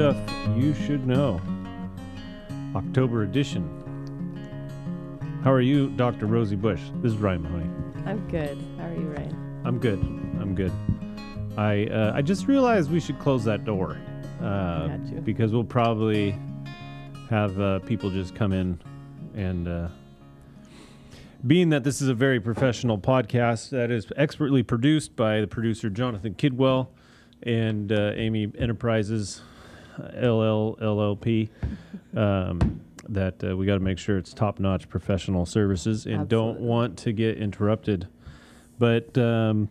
Stuff You Should Know, October edition. How are you, Dr. Rosie Busch? This is Ryan Mahoney. I'm good. How are you, Ryan? I'm good. I'm good. I uh, I just realized we should close that door uh, Got you. because we'll probably have uh, people just come in and. Uh, being that this is a very professional podcast that is expertly produced by the producer Jonathan Kidwell and uh, Amy Enterprises uh, LLLP, um, that uh, we got to make sure it's top notch professional services and don't want to get interrupted. But um,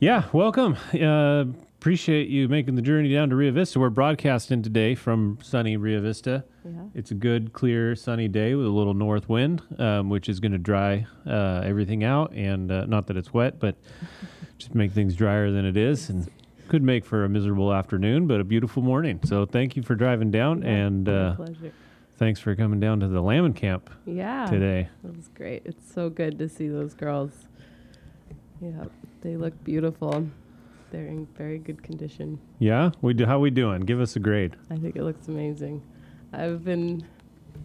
yeah, welcome. Uh, appreciate you making the journey down to Rio Vista. We're broadcasting today from sunny Rio Vista. Yeah. It's a good, clear, sunny day with a little north wind, um, which is going to dry uh, everything out. And uh, not that it's wet, but just make things drier than it is. And could make for a miserable afternoon, but a beautiful morning. So thank you for driving down. Yeah, and uh, pleasure. thanks for coming down to the Lambing Camp Yeah. today. it was great. It's so good to see those girls. Yeah, they look beautiful. They're in very good condition. Yeah? we do. How we doing? Give us a grade. I think it looks amazing. I've been,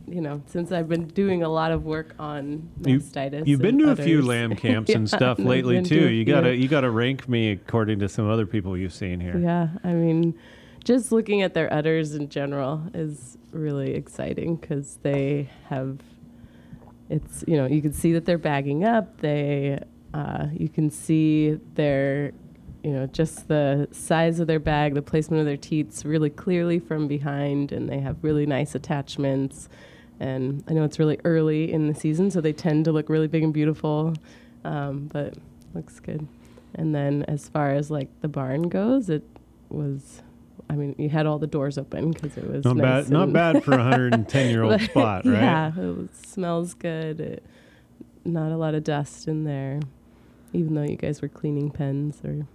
you know, since I've been doing a lot of work on You- mastitis. You've been and to a few lamb camps and Yeah, stuff I've lately been to too. You gotta you gotta rank me according to some other people you've seen here. Yeah, I mean, just looking at their udders in general is really exciting because they have. It's you know you can see that they're bagging up. They uh, you can see their you know just the size of their bag, the placement of their teats really clearly from behind, and they have really nice attachments. And I know it's really early in the season, so they tend to look really big and beautiful, um, but looks good. And then as far as like the barn goes, it was, I mean, you had all the doors open because it was Not nice bad. Not bad for a 110 year old spot, right? Yeah, it was, smells good. It, not a lot of dust in there, even though you guys were cleaning pens. Or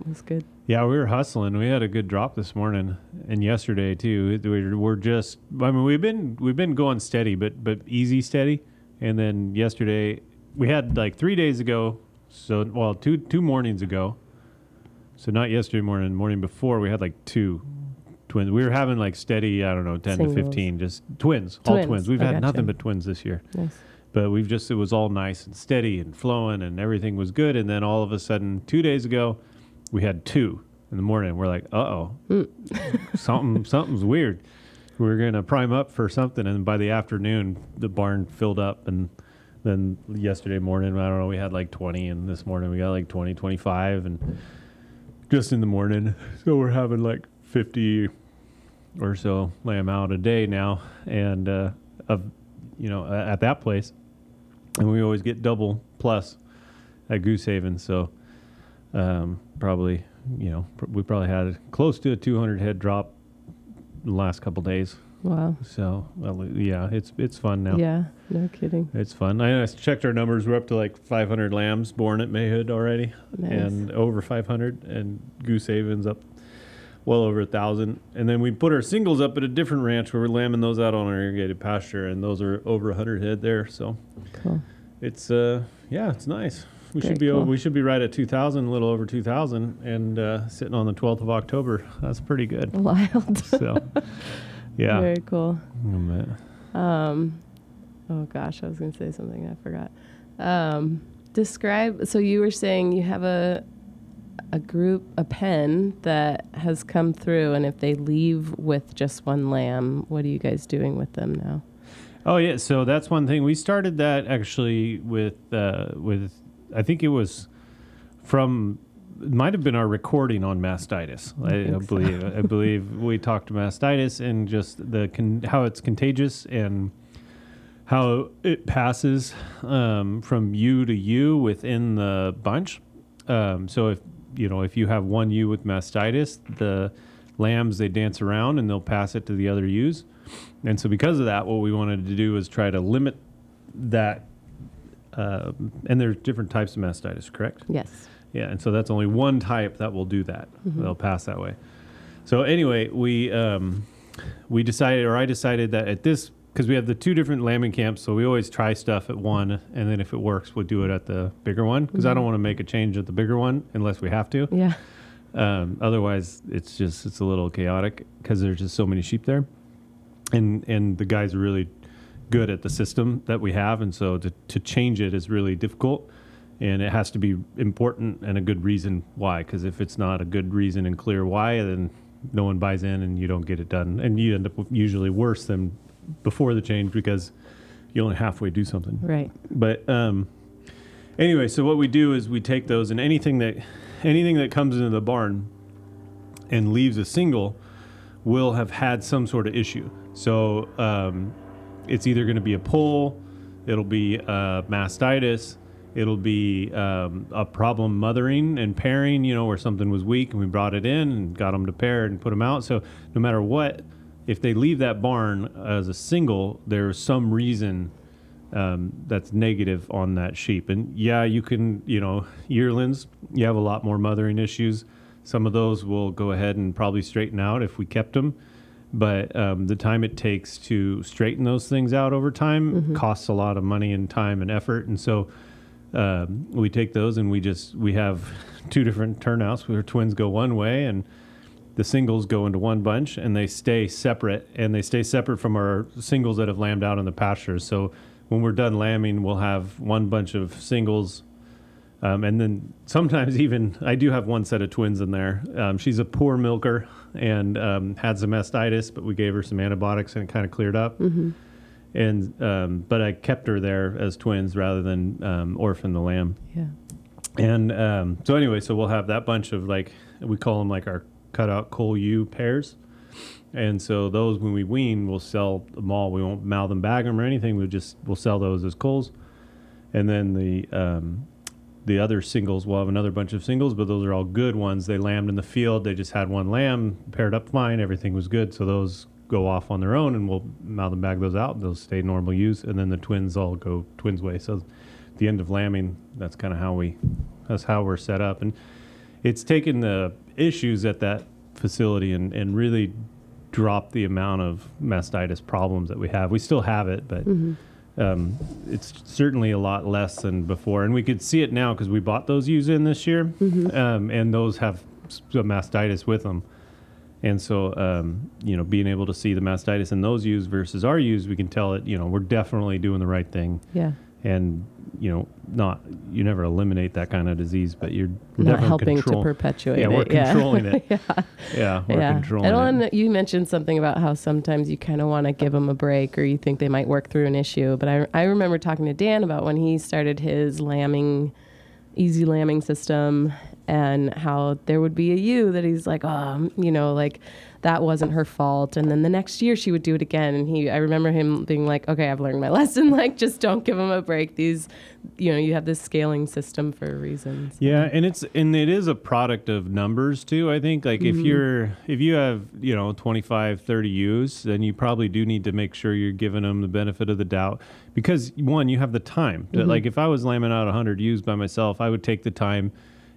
it was good. Yeah, we were hustling. We had a good drop this morning and yesterday too. We we're just. I mean, we've been we've been going steady, but but easy steady. And then yesterday we had like three days ago. So well, two two mornings ago. So not yesterday morning, morning before we had like two twins. We were having like steady. I don't know, ten Singles. to fifteen, just twins, all Twins. twins. We've I had gotcha. nothing but twins this year. Nice. but we've just it was all nice and steady and flowing and everything was good and then all of a sudden two days ago we had two in the morning. We're like uh-oh. Something something's weird. We're gonna prime up for something and by the afternoon the barn filled up and then yesterday morning i don't know we had like 20 and this morning we got like 20 25 and just in the morning. So we're having like 50 or so lamb out a day now and uh of you know at that place. And we always get double plus at Goose Haven. So um, probably, you know, pr- we probably had close to a 200 head drop the last couple days. Wow. So well, yeah, it's it's fun now. Yeah. No kidding. It's fun. I, I checked our numbers. We're up to like 500 lambs born at Mayhood already, Nice. and over 500. And Goose Haven's up well over a thousand. And then we put our singles up at a different ranch where we're lambing those out on our irrigated pasture, and those are over 100 head there. So Cool. it's uh yeah, it's nice. We Very should be cool. we should be right at 2,000, a little over 2,000, and uh, sitting on the 12th of October. That's pretty good. Wild. So yeah. Very cool. Uh, Um, oh gosh, I was going to say something I forgot. Um, describe. So you were saying you have a a group, a pen that has come through, and if they leave with just one lamb, what are you guys doing with them now? Oh yeah, so that's one thing. We started that actually with uh, with I think it was from it might have been our recording on mastitis. I, I, think so. believe I believe we talked to mastitis and just the con- how it's contagious and how it passes um, from ewe to ewe within the bunch. Um, so if you know if you have one ewe with mastitis, the lambs they dance around and they'll pass it to the other ewes. And so because of that, what we wanted to do was try to limit that. Um, and there's different types of mastitis, correct? Yes. Yeah, and so that's only one type that will do that. Mhm. They'll pass that way. So anyway, we um, we decided, or I decided that at this because we have the two different lambing camps, so we always try stuff at one, and then if it works, we'll do it at the bigger one because I Mhm. don't want to make a change at the bigger one unless we have to. Yeah. Um, otherwise, it's just it's a little chaotic because there's just so many sheep there, and and the guys are really good at the system that we have, and so to to change it is really difficult, and it has to be important and a good reason why. Because if it's not a good reason and clear why, then no one buys in, and you don't get it done, and you end up usually worse than before the change because you only halfway do something. Right. But um, anyway, so what we do is we take those and anything that anything that comes into the barn and leaves a single will have had some sort of issue. So um, it's either going to be a pull, it'll be uh, mastitis, it'll be um, a problem mothering and pairing, you know, where something was weak and we brought it in and got them to pair and put them out. So no matter what, if they leave that barn as a single, there's some reason um, that's negative on that sheep. And yeah, you can, you know, yearlings, you have a lot more mothering issues. Some of those will go ahead and probably straighten out if we kept them. But um, the time it takes to straighten those things out over time costs a lot of money and time and effort. And so um, we take those and we just, we have two different turnouts where twins go one way and the singles go into one bunch and they stay separate and they stay separate from our singles that have lambed out in the pastures. So when we're done lambing, we'll have one bunch of singles. Um, and then sometimes even I do have one set of twins in there. Um, she's a poor milker and um, had some mastitis, but we gave her some antibiotics and it kind of cleared up. And um, but I kept her there as twins rather than um, orphan the lamb. Yeah. And um, so anyway, so we'll have that bunch of like we call them like our cutout cull ewe pairs. And so those when we wean, we'll sell them all. We won't mow them, bag them, or anything. We just we'll sell those as culls. And then the um, the other singles, we'll have another bunch of singles, but those are all good ones. They lambed in the field. They just had one lamb paired up fine. Everything was good. So those go off on their own, and we'll mow them, bag those out. They'll stay normal use. And then the twins all go twins way. So the end of lambing, that's kind of how we that's how we're set up. And it's taken the issues at that facility and, and really dropped the amount of mastitis problems that we have. We still have it, but mm-hmm. Um, it's certainly a lot less than before. And we could see it now because we bought those ewes in this year, um, and those have mastitis with them. And so, um, you know, being able to see the mastitis in those ewes versus our ewes, we can tell it, you know, we're definitely doing the right thing Yeah. And you know not you never eliminate that kind of disease but you're Not helping control- to perpetuate yeah we're it. Yeah. controlling it yeah. yeah we're yeah. controlling and it you mentioned something about how sometimes you kind of want to give them a break or you think they might work through an issue. But I, I remember talking to Dan about when he started his lambing, easy lambing system and how there would be a ewe that he's like, oh, you know, like that wasn't her fault. And then the next year she would do it again. And he, I remember him being like, okay, I've learned my lesson. Like, just don't give them a break. These, you know, you have this scaling system for a reason. So- yeah and it's and it is a product of numbers too i think like if mm-hmm. you're if you have you know 25 30 ewes then you probably do need to make sure you're giving them the benefit of the doubt because one you have the time to, mm-hmm. like if i was lambing out 100 ewes by myself i would take the time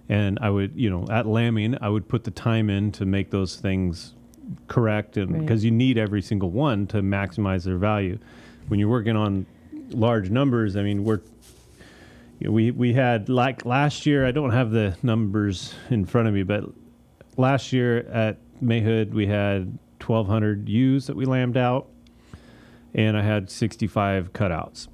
and i would you know at lambing i would put the time in to make those things correct and Right. because you need every single one to maximize their value when you're working on large numbers i mean we're you know, we we had like last year i don't have the numbers in front of me but last year at mayhood we had 1200 ewes that we lambed out and i had 65 cutouts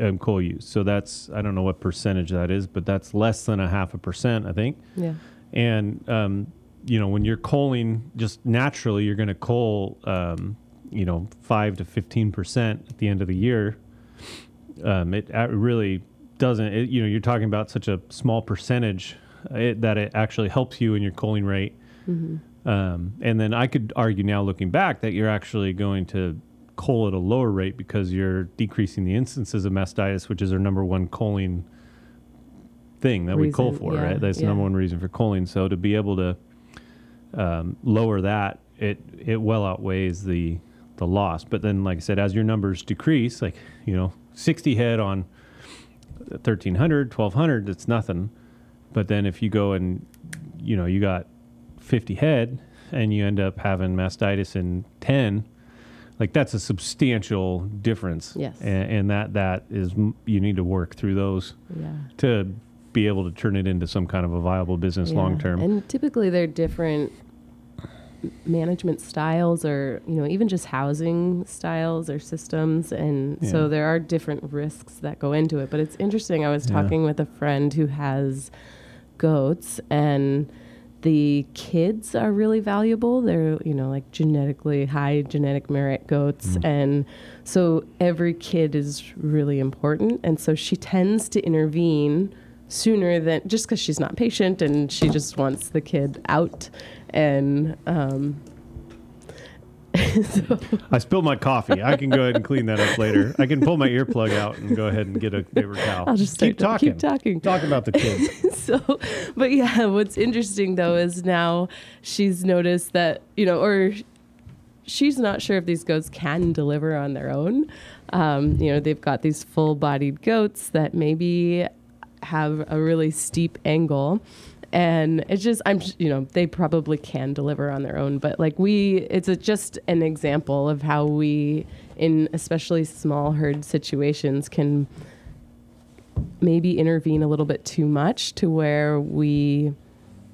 um, cull ewes so that's i don't know what percentage that is but that's less than a half a percent i think Yeah. and um, you know when you're culling just naturally you're going to cull um, you know 5 to 15 percent at the end of the year. Um, it uh, really doesn't it, you know you're talking about such a small percentage uh, it, that it actually helps you in your culling rate. Um, and then i could argue now looking back that you're actually going to cull at a lower rate because you're decreasing the instances of mastitis which is our number one culling thing that we cull for yeah, right? That's the number one reason for culling so to be able to um, lower that it it well outweighs the the loss but then like i said as your numbers decrease like you know 60 head on 1300 1200 it's nothing but then if you go and you know you got 50 head and you end up having mastitis in 10 like that's a substantial difference Yes. and, and that that is you need to work through those Yeah. to be able to turn it into some kind of a viable business Yeah. long term. And typically they're different management styles or, you know, even just housing styles or systems. And Yeah. so there are different risks that go into it. But it's interesting. I was Yeah. talking with a friend who has goats and the kids are really valuable. They're, you know, like genetically high genetic merit goats. Mm. And so every kid is really important. And so she tends to intervene sooner than just because she's not patient and she just wants the kid out. And um, so, I spilled my coffee. I can go ahead and clean that up later. I can pull my earplug out and go ahead and get a paper towel. I'll just keep talking. keep talking. Talk about the kids. so but yeah what's interesting though is now she's noticed that you know or she's not sure if these goats can deliver on their own um, you know they've got these full-bodied goats that maybe have a really steep angle and it's just i'm you know they probably can deliver on their own but like we it's a, just an example of how we in especially small herd situations can maybe intervene a little bit too much to where we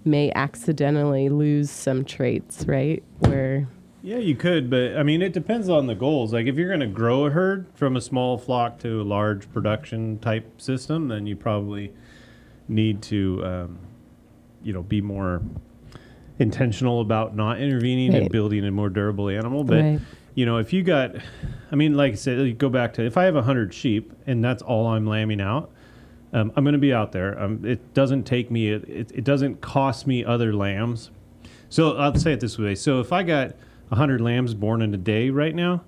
may accidentally lose some traits, right? Where Yeah, you could, but I mean, it depends on the goals. Like, if you're going to grow a herd from a small flock to a large production type system, then you probably need to, um, you know, be more intentional about not intervening and building a more durable animal. But Right. you know, if you got, I mean, like I said, you go back to if I have hundred sheep and that's all I'm lambing out. Um, I'm going to be out there. Um, it doesn't take me. It, it, it doesn't cost me other lambs. So I'll say it this way. So if I got 100 lambs born in a day right now,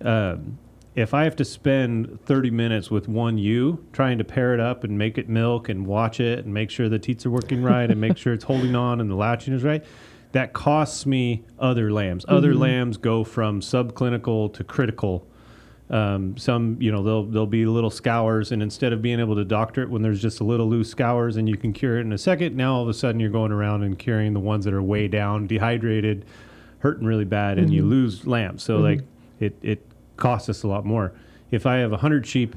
um, if I have to spend 30 minutes with one ewe trying to pair it up and make it milk and watch it and make sure the teats are working right and make sure it's holding on and the latching is right, that costs me other lambs. Other lambs go from subclinical to critical. Um, some, you know, they'll they'll be little scours, and instead of being able to doctor it when there's just a little loose scours and you can cure it in a second, now all of a sudden you're going around and curing the ones that are way down, dehydrated, hurting really bad, and you lose lambs. So like it it costs us a lot more. If I have hundred sheep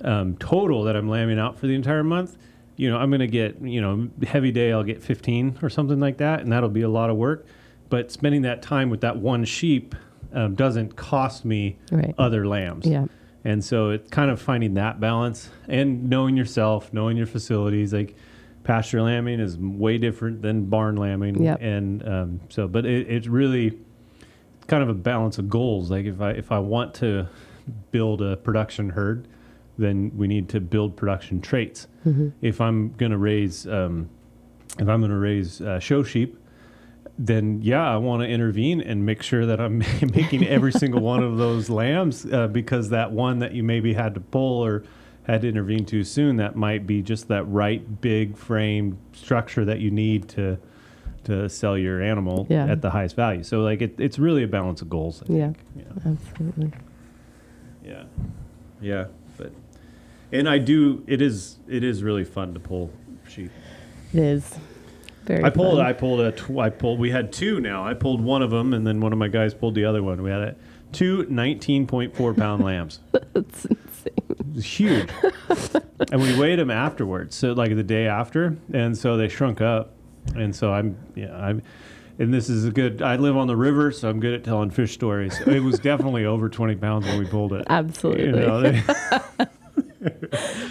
um, total that I'm lambing out for the entire month, you know, I'm going to get, you know, heavy day, I'll get 15 or something like that, and that'll be a lot of work. But spending that time with that one sheep um, doesn't cost me Right. other lambs. Yeah. And so it's kind of finding that balance and knowing yourself, knowing your facilities. Like pasture lambing is way different than barn lambing. Yep. And um, so, but it, it's really kind of a balance of goals. Like if I if I want to build a production herd, then we need to build production traits. If I'm going to raise, um, if I'm going to raise uh, show sheep, then yeah, I want to intervene and make sure that I'm making every single one of those lambs uh, because that one that you maybe had to pull or had to intervene too soon, that might be just that right big frame structure that you need to to sell your animal Yeah. at the highest value. So like it, it's really a balance of goals. I Yeah. think, you. Absolutely. Yeah, yeah, but and I do. It is it is really fun to pull sheep. It is. Very I pulled. fun. I pulled a. Tw- I pulled. We had two now. I pulled one of them, and then one of my guys pulled the other one. We had a, two 19.4 pound lambs. That's. It was huge, and we weighed them afterwards. So like the day after, and so they shrunk up, and so I'm yeah I'm. And this is a good. I live on the river, so I'm good at telling fish stories. It was definitely over 20 pounds when we pulled it. Absolutely. You know, they-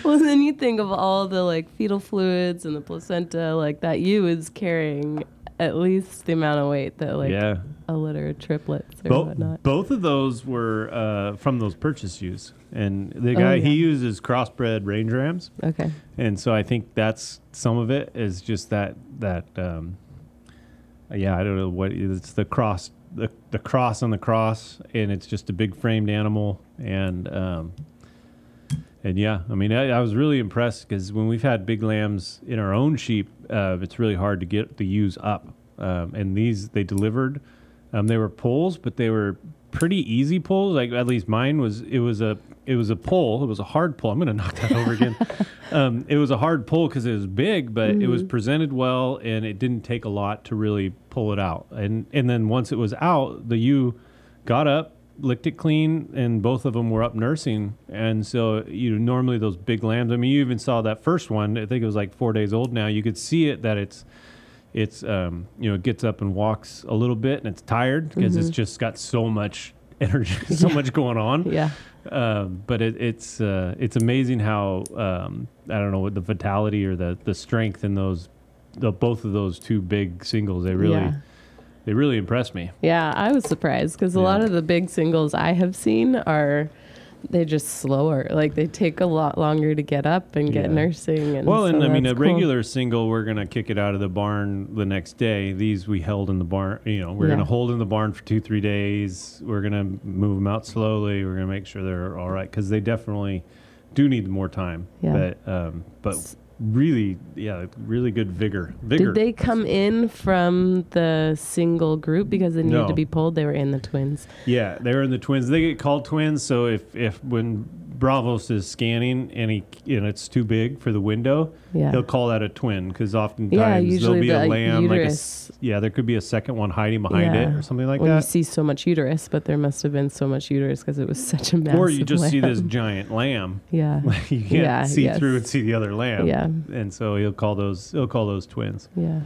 Well, then you think of all the like fetal fluids and the placenta, like that ewe is carrying at least the amount of weight that like yeah. a litter of triplets or Bo- whatnot. both of those were uh, from those purchase ewes, and the Oh, guy yeah. he uses crossbred range rams, Okay. and so I think that's some of it is just that that um, yeah I don't know what it's the cross the, the cross on the cross, and it's just a big framed animal, and um, and yeah, I mean I, I was really impressed because when we've had big lambs in our own sheep, uh, it's really hard to get the ewes up, um, and these they delivered. Um, they were pulls, but they were pretty easy pulls. Like at least mine was. It was a it was a pull. It was a hard pull. I'm gonna knock that over again. Um, it was a hard pull because it was big, but it was presented well, and it didn't take a lot to really pull it out. And and then once it was out, the ewe got up licked it clean, and both of them were up nursing. And so, you know, normally those big lambs. I mean, you even saw that first one. I think it was like four days old now. You could see it that it's, it's, um, you know, it gets up and walks a little bit, and it's tired because it's just got so much energy, so much going on. Yeah. Um, but it, it's uh, it's amazing how um, I don't know what the vitality or the the strength in those the both of those two big singles. They really Yeah. They really impressed me. Yeah, I was surprised because a lot of the big singles I have seen are they just slower. Like they take a lot longer to get up and get Yeah. nursing. And Well, and I mean, a that's cool. regular single, we're gonna kick it out of the barn the next day. These we held in the barn. You know, we're Yeah. gonna hold in the barn for two, three days. We're gonna move them out slowly. We're gonna make sure they're all right because they definitely do need more time. Yeah. But um, but really, yeah, really good vigor. Vigor. Did they come in from the single group because they needed No. to be pulled? They were in the twins. Yeah, they were in the twins. They get called twins. So if if when Bravos is scanning and he and it's too big for the window, Yeah. he'll call that a twin because oftentimes Yeah, there'll be a the lamb like a yeah, there could be a second one hiding behind it or something like that. when you see so much uterus, but there must have been so much uterus because it was such a massive Or you just see this giant lamb. Yeah. you can't Yeah, see yes. through and see the other lamb. Yeah. And so he'll call those he'll call those twins. Yeah.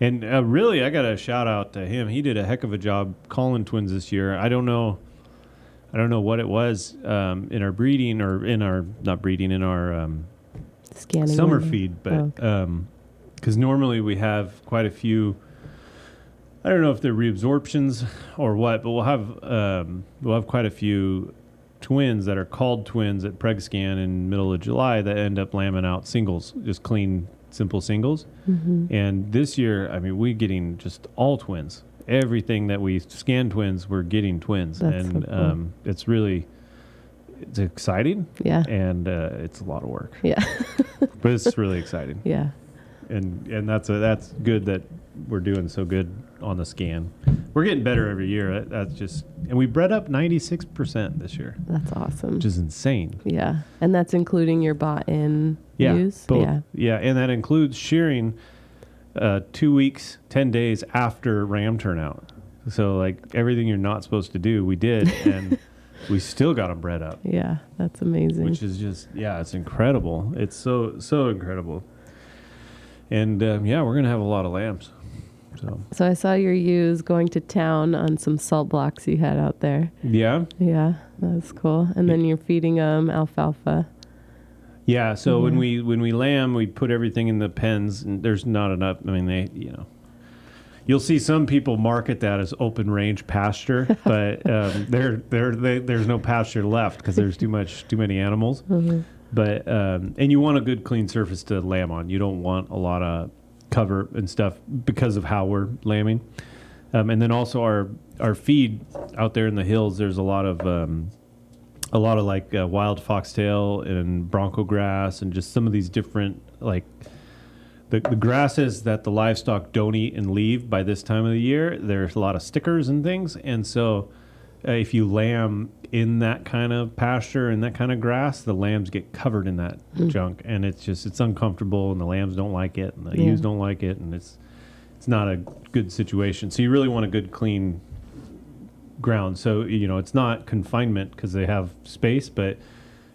And uh, really, I got a shout out to him. He did a heck of a job calling twins this year. I don't know, I don't know what it was um, in our breeding or in our not breeding in our um, Scanning. summer window. feed, but Oh, because normally we have quite a few. I don't know if they're reabsorptions or what, but we'll have um, we'll have quite a few twins that are called twins at PregScan in middle of July that end up lambing out singles, just clean, simple singles. Mm-hmm. And this year, I mean, we're getting just all twins. Everything that we scan twins, we're getting twins, That's so and cool. um, it's really it's exciting Yeah. and uh, it's a lot of work, Yeah. but it's really exciting Yeah. and and that's a, that's good that we're doing so good on the scan. We're getting better every year. That, that's just and we bred up ninety six percent this year, That's awesome. which is insane. yeah. And that's including your bought in Yeah, ewes? both. Yeah. yeah, and that includes shearing uh, two weeks, ten days after ram turnout. So like everything you're not supposed to do, we did, and we still got them bred up, Yeah. That's amazing. which is just yeah, it's incredible. It's so so incredible. And um, yeah, we're gonna have a lot of lambs. So so I saw your ewes going to town on some salt blocks you had out there. yeah, Yeah. That's cool. And then you're feeding them alfalfa. Yeah, so when we when we lamb, we put everything in the pens, and there's not enough. I mean, they you know, you'll see some people market that as open range pasture, but um, there there they, there's no pasture left because there's too much too many animals. But um, and you want a good clean surface to lamb on. You don't want a lot of cover and stuff because of how we're lambing. Um, and then also our our feed out there in the hills. There's a lot of um, a lot of like uh, wild foxtail and bronco grass and just some of these different like the, the grasses that the livestock don't eat and leave by this time of the year there's a lot of stickers and things. And so uh, if you lamb in that kind of pasture and that kind of grass the lambs get covered in that junk. And it's just it's uncomfortable and the lambs don't like it and the Yeah. ewes don't like it and it's it's not a good situation. So you really want a good clean ground. So you know it's not confinement because they have space, but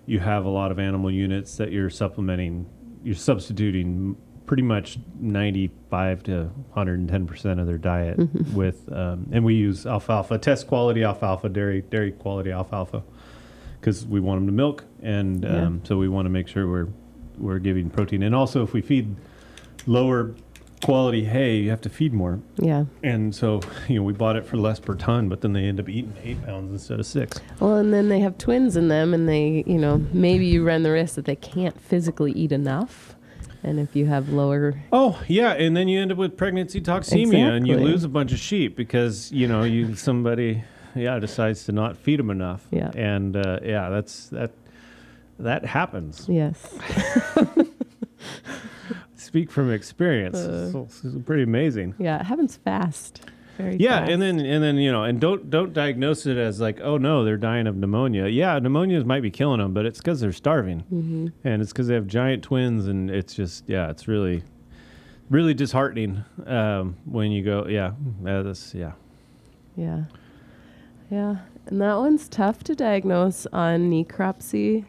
you have a lot of animal units that you're supplementing. You're substituting pretty much 95 to 110 percent of their diet with, um, and we use alfalfa, test quality alfalfa, dairy dairy quality alfalfa, because we want them to milk, and Yeah. um, so we want to make sure we're we're giving protein. And also, if we feed lower quality hay, you have to feed more. Yeah. And so, you know, we bought it for less per ton, but then they end up eating eight pounds instead of six. Well, and then they have twins in them, and they, you know, maybe you run the risk that they can't physically eat enough. And if you have lower, Oh, yeah. And then you end up with pregnancy toxemia and you lose a bunch of sheep because, you know, you somebody, yeah, decides to not feed them enough. Yeah. And, uh, yeah, that's, that, that happens. yes, Speak from experience. Uh. it's, it's pretty amazing. yeah, it happens fast. Very Yeah, fast. and then and then you know, and don't don't diagnose it as like, oh no, they're dying of pneumonia. Yeah, pneumonias might be killing them, but it's because they're starving, Mm-hmm. and it's because they have giant twins, and it's just yeah, it's really, really disheartening um, when you go, yeah, uh, this, yeah, Yeah. Yeah. And that one's tough to diagnose on necropsy.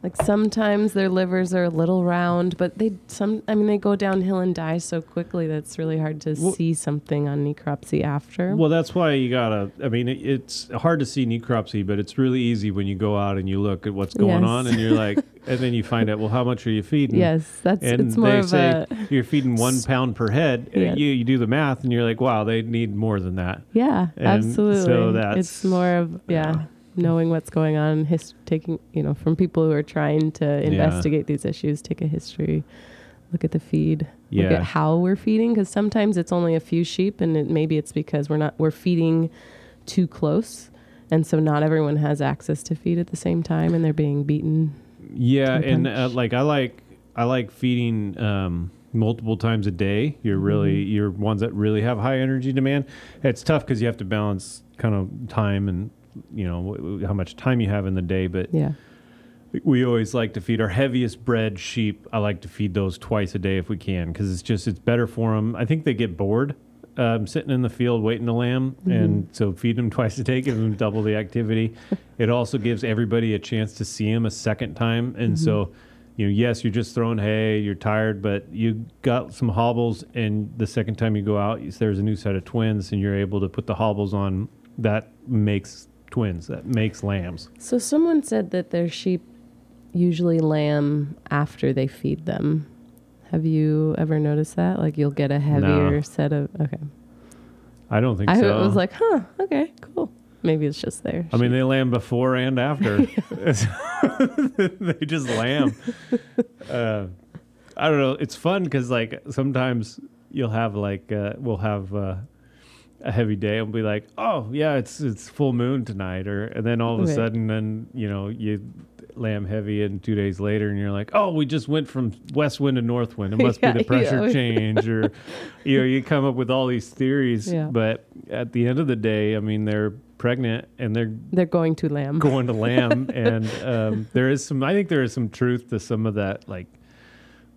Like sometimes their livers are a little round, but they some I mean they go downhill and die so quickly that it's really hard to Well- see something on necropsy after. Well, that's why you gotta. I mean, it, it's hard to see necropsy, but it's really easy when you go out and you look at what's going Yes. on, and you're like, and then you find out, well, how much are you feeding? yes, that's And it's more they of say a you're feeding one pound per head. Yeah. You you do the math, and you're like, wow, they need more than that. yeah, And absolutely. so that's- it's more of yeah, knowing what's going on, his, taking you know from people who are trying to investigate these issues, take a history, look at the feed, look at how we're feeding because sometimes it's only a few sheep, and it, maybe it's because we're not we're feeding too close, and so not everyone has access to feed at the same time, and they're being beaten. Yeah, and uh, like I like I like feeding um, multiple times a day. You're really Mm-hmm. you're ones that really have high energy demand. It's tough because you have to balance kind of time and you know how much time you have in the day. But Yeah, we always like to feed our heaviest bred sheep. I like to feed those twice a day if we can because it's just it's better for them. I think they get bored. Um, sitting in the field waiting to lamb, and so feed them twice a day, give them double the activity. it also gives everybody a chance to see them a second time, and so you know, yes, you're just throwing hay, you're tired, but you got some hobbles, and the second time you go out, there's a new set of twins, and you're able to put the hobbles on. That makes twins. That makes lambs. So someone said that their sheep usually lamb after they feed them. Have you ever noticed that? Like you'll get a heavier set of okay. I don't think I so. was like, huh, okay, cool. Maybe it's just there. I mean, they lamb before and after. they just lamb. Uh, I don't know. It's fun because like sometimes you'll have like uh, we'll have uh, a heavy day and be like, oh yeah, it's it's full moon tonight, or and then all of a Right. sudden then you know you lamb heavy and two days later and you're like, oh, we just went from west wind to north wind. It must Yeah, be the pressure yeah. change, or you know you come up with all these theories, Yeah. but at the end of the day, I mean they're pregnant and they're They're going to lamb. going to lamb and um, there is some i think there is some truth to some of that like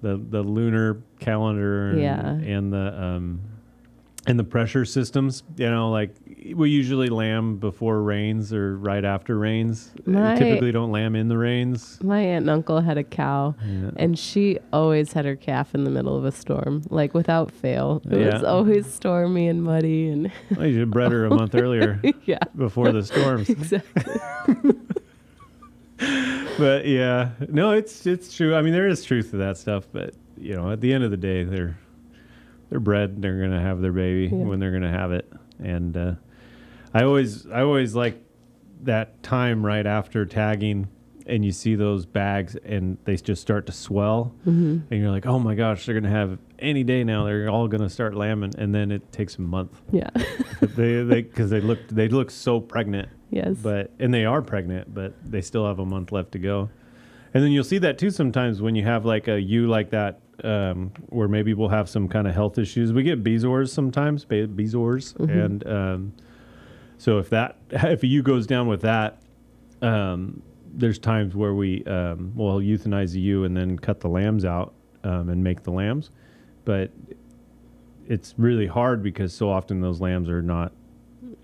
the the lunar calendar and, and the um and the pressure systems you know like we usually lamb before rains or right after rains My- typically don't lamb in the rains My aunt and uncle had a cow, yeah. and she always had her calf in the middle of a storm, like without fail. It was always stormy and muddy, and well, you should bred her a month earlier yeah, before the storms exactly. but yeah, no, it's it's true. I mean, there is truth to that stuff, but you know, at the end of the day, they're they're bred. They're gonna have their baby Yeah. when they're gonna have it, and uh, I always I always like that time right after tagging, and you see those bags, and they just start to swell, hmm and you're like, oh my gosh, they're gonna have any day now. They're all gonna start lambing, and then it takes a month. Yeah. They they because they look they look so pregnant yes. but and they are pregnant, but they still have a month left to go. And then you'll see that too sometimes when you have like a ewe like that, um, where maybe we'll have some kind of health issues. We get bezoars sometimes, be- bezoars, Mhm. and um, so if that if a ewe goes down with that, um, there's times where we um, will euthanize the ewe and then cut the lambs out um, and make the lambs, but it's really hard because so often those lambs are not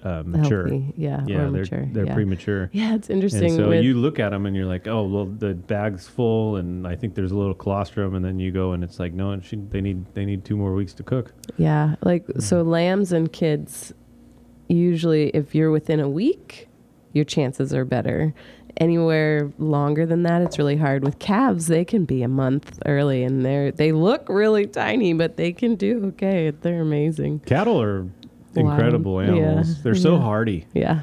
uh, mature. Healthy. Yeah. Yeah, or they're mature. they're yeah. premature. Yeah, it's interesting. And so with, you look at them and you're like, oh, well, the bag's full, and I think there's a little colostrum, and then you go and it's like, no, and she, they need they need two more weeks to cook. Yeah, like so Mm-hmm. lambs and kids usually if you're within a week, your chances are better. Anywhere longer than that, it's really hard. With calves, they can be a month early and they're they look really tiny, but they can do okay. They're amazing. Cattle are. Incredible Yeah. animals. They're so Yeah. hardy. Yeah.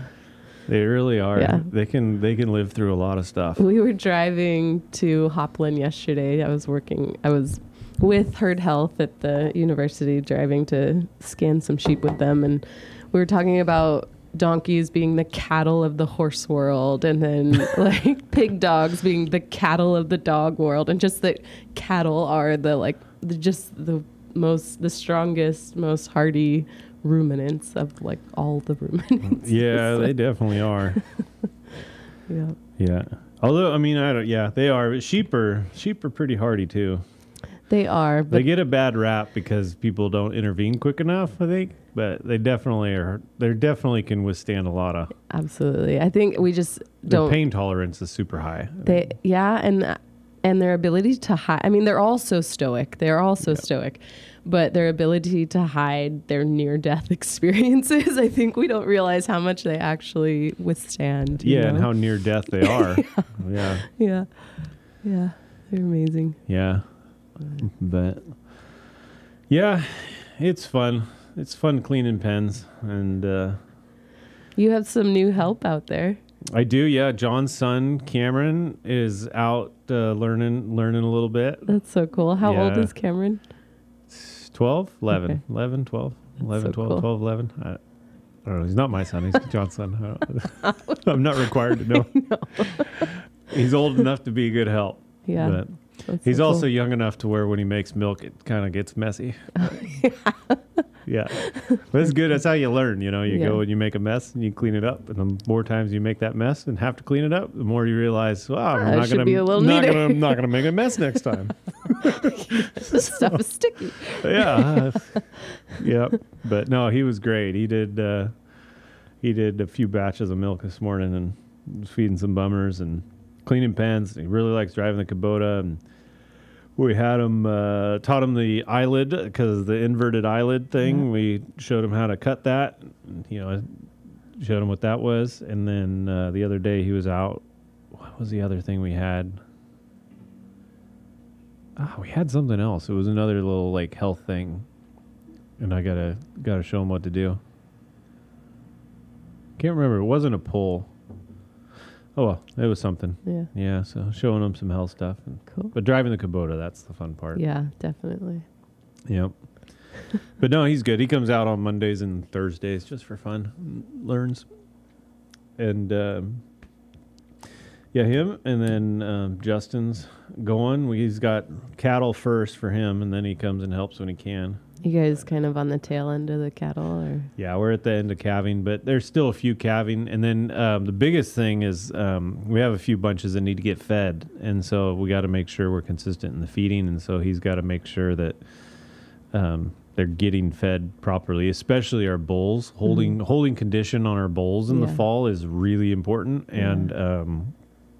They really are. Yeah. They can they can live through a lot of stuff. We were driving to Hopland yesterday. I was working, I was with Herd Health at the university driving to scan some sheep with them. And we were talking about donkeys being the cattle of the horse world and then like pig dogs being the cattle of the dog world. And just that cattle are the like, the, just the most, the strongest, most hardy ruminants of like all the ruminants. Yeah, they definitely are. yeah. Yeah. Although I mean I don't. Yeah, they are. Sheep are sheep are pretty hardy too. They are, but They get a bad rap because people don't intervene quick enough, I think. But they definitely are. They definitely can withstand a lot of. absolutely. I think we just don't. The pain tolerance is super high. They yeah, and and their ability to hide. I mean, they're all so stoic. They're all so stoic, but their ability to hide their near death experiences. I think we don't realize how much they actually withstand. you yeah, and how near death they are. yeah, yeah, yeah, they're amazing. yeah. But yeah, it's fun. It's fun cleaning pens, and uh, You have some new help out there. I do. Yeah, John's son Cameron is out uh, learning learning a little bit. That's so cool. How old is Cameron? 12, 11, Okay. 11, 12, 11, so 12, cool. 12, 11. I, I don't know. He's not my son. He's John's son. I I'm not required to know. He's old enough to be a good help. Yeah, But that's he's so also cool. young enough to where when he makes milk, it kind of gets messy. yeah. yeah. But it's good. That's how you learn. You know, you Yeah. go and you make a mess and you clean it up. And the more times you make that mess and have to clean it up, the more you realize, wow, Ah, I'm it not should going be a little to not neater. gonna, I'm not going to make a mess next time. This stuff is sticky. yeah, yeah. But no, he was great. He did uh, he did a few batches of milk this morning and was feeding some bummers and cleaning pens. He really likes driving the Kubota and. We had him uh, taught him the eyelid because the inverted eyelid thing. Yeah. We showed him how to cut that. and, You know, showed him what that was, and then uh, the other day he was out. What was the other thing we had? Ah, we had something else. It was another little like health thing, and I gotta gotta show him what to do. Can't remember. It wasn't a pull. Oh well, it was something. Yeah, Yeah, so showing him some health stuff, and, cool. but driving the Kubota that's the fun part. Yeah, definitely. Yep. but no, he's good. He comes out on Mondays and Thursdays just for fun, learns, and um, yeah, him, and then um, Justin's going. We- He's got cattle first for him, and then he comes and helps when he can. You guys kind of on the tail end of the cattle, or Yeah, we're at the end of calving, but there's still a few calving. And then um, the biggest thing is um, we have a few bunches that need to get fed. And so we got to make sure we're consistent in the feeding. And so he's got to make sure that um, they're getting fed properly, especially our bulls. Holding holding condition on our bulls in Yeah. the fall is really important. And um,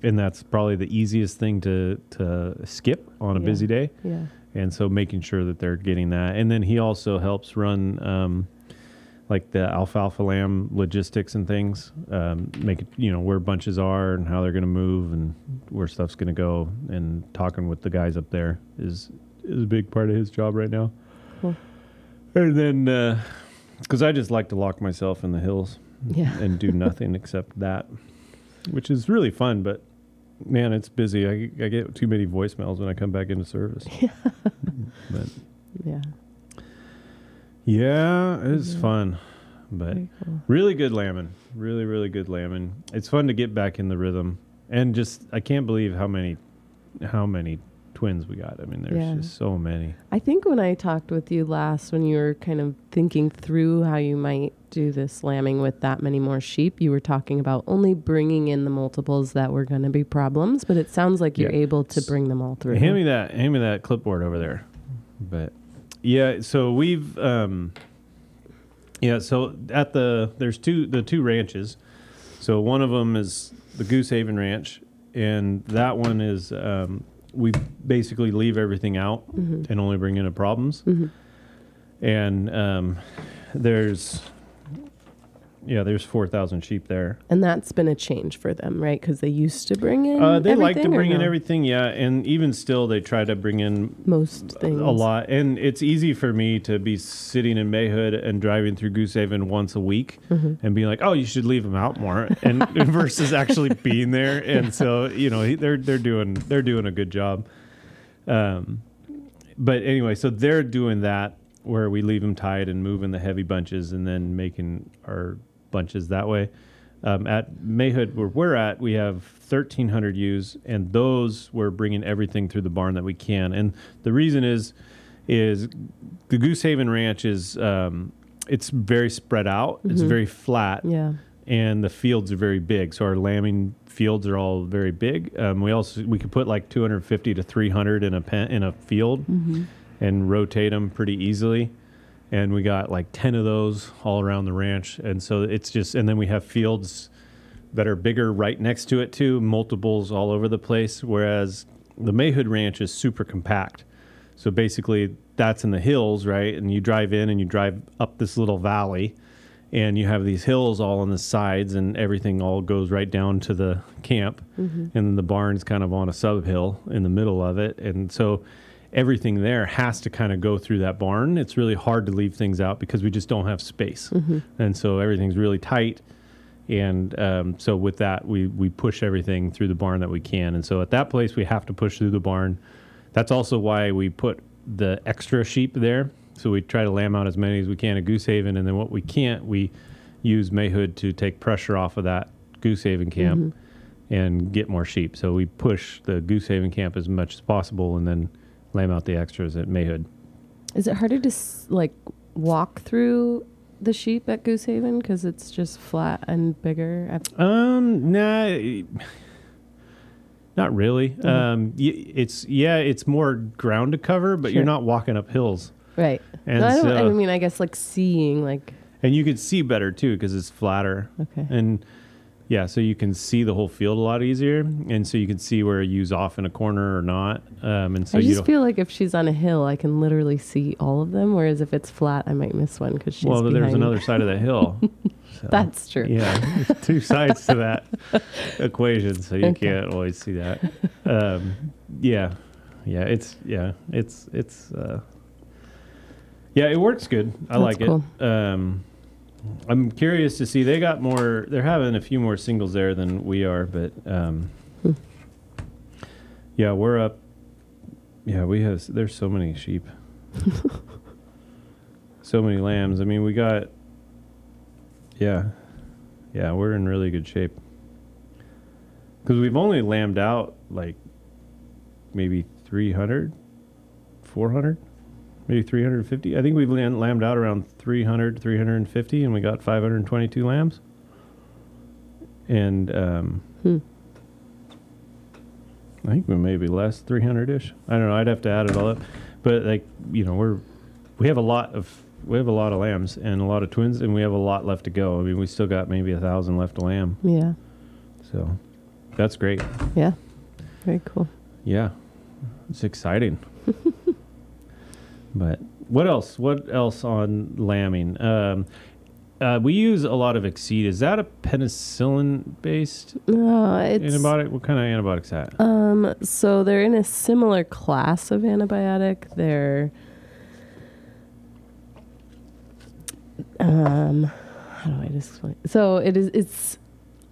and that's probably the easiest thing to, to skip on a Yeah. busy day yeah, and so making sure that they're getting that and then he also helps run um, like the alfalfa lamb logistics and things um, make it you know where bunches are and how they're going to move and where stuff's going to go and talking with the guys up there is is a big part of his job right now Cool. and then because i just like to lock myself in the hills yeah. and do nothing except that which is really fun but man it's busy I, I get too many voicemails when i come back into service but yeah. Yeah, it's Yeah. fun, but cool. really good lambing. Really, really good lambing. It's fun to get back in the rhythm, and just I can't believe how many, how many twins we got. I mean, there's Yeah. just so many. I think when I talked with you last, when you were kind of thinking through how you might do this lambing with that many more sheep, you were talking about only bringing in the multiples that were going to be problems. But it sounds like you're able to bring them all through. Hand me that. Hand me that clipboard over there. But yeah, so we've um, yeah. So at the there's two the two ranches. So one of them is the Goose Haven Ranch, and that one is um, we basically leave everything out Mhm. and only bring in the problems. Mhm. And um, there's yeah, there's four thousand sheep there. And that's been a change for them, right? Because they used to bring in. Uh, they like to bring in no? everything, yeah, and even still, they try to bring in most things. a lot. And it's easy for me to be sitting in Mayhood and driving through Goose Haven once a week Mhm. and being like, "Oh, you should leave them out more," and versus actually being there. And so, you know, they're they're doing they're doing a good job. Um, but anyway, so they're doing that where we leave them tied and moving the heavy bunches and then making our bunches that way. Um, at Mayhood, where we're at, we have 1,300 ewes, and those we're bringing everything through the barn that we can. And the reason is, is the Goose Haven Ranch is um, it's very spread out. It's Mhm. very flat, Yeah. and the fields are very big. So our lambing fields are all very big. Um, we also we could put like 250 to 300 in a pen, in a field and rotate them pretty easily. And we got like 10 of those all around the ranch. And so it's just and then we have fields that are bigger right next to it too, multiples all over the place. Whereas the Mayhood Ranch is super compact. So basically, that's in the hills, right? And you drive in and you drive up this little valley, and you have these hills all on the sides, and everything all goes right down to the camp. Mm-hmm. And the barn's kind of on a sub hill in the middle of it. And so everything there has to kind of go through that barn. It's really hard to leave things out because we just don't have space. And so everything's really tight. And um, so with that we we push everything through the barn that we can. And so at that place we have to push through the barn. That's also why we put the extra sheep there. So we try to lamb out as many as we can at goose haven. And then what we can't we use mayhood to take pressure off of that goose haven camp and get more sheep. So we push the goose haven camp as much as possible and then lamb out the extras at mayhood Is it harder to s- like walk through the sheep at Goose Haven because it's just flat and bigger? I've- Um, nah, not really. Um, y- it's yeah, it's more ground to cover, but you're not walking up hills, Right. and No, I don't. I mean, I guess like seeing like and you could see better too because it's flatter, okay. and yeah, so you can see the whole field a lot easier, and so you can see where you's off in a corner or not, um, and so I you just feel like if she's on a hill, I can literally see all of them. Whereas if it's flat, I might miss one because she's well, but there's another side of the hill. so, That's true. Yeah, two sides to that equation, so you Okay. can't always see that. Um, yeah, yeah, it's yeah, it's it's uh, yeah, it works good. I That's like cool. it. Um, I'm curious to see. They got more. They're having a few more singles there than we are, but um, yeah, we're up. Yeah, we have. There's so many sheep. so many lambs. I mean, we got. Yeah, yeah, we're in really good shape. Because we've only lambed out like maybe 300, 400, maybe 350. I think we've lambed out around 300, 350, and we got 522 lambs. And um, Hmm. I think we maybe less, 300 ish. I don't know. I'd have to add it all up. But like, you know, we're, we have a lot of, we have a lot of lambs and a lot of twins, and we have a lot left to go. I mean, we still got maybe a thousand left to lamb. Yeah. So that's great. Yeah. Very cool. Yeah, it's exciting. but what else? What else on lambing? Um, uh, we use a lot of Excede. Is that a penicillin-based No, it's antibiotic? What kind of antibiotics is that? um. So they're in a similar class of antibiotic. They're um. How do I just explain? So it is. It's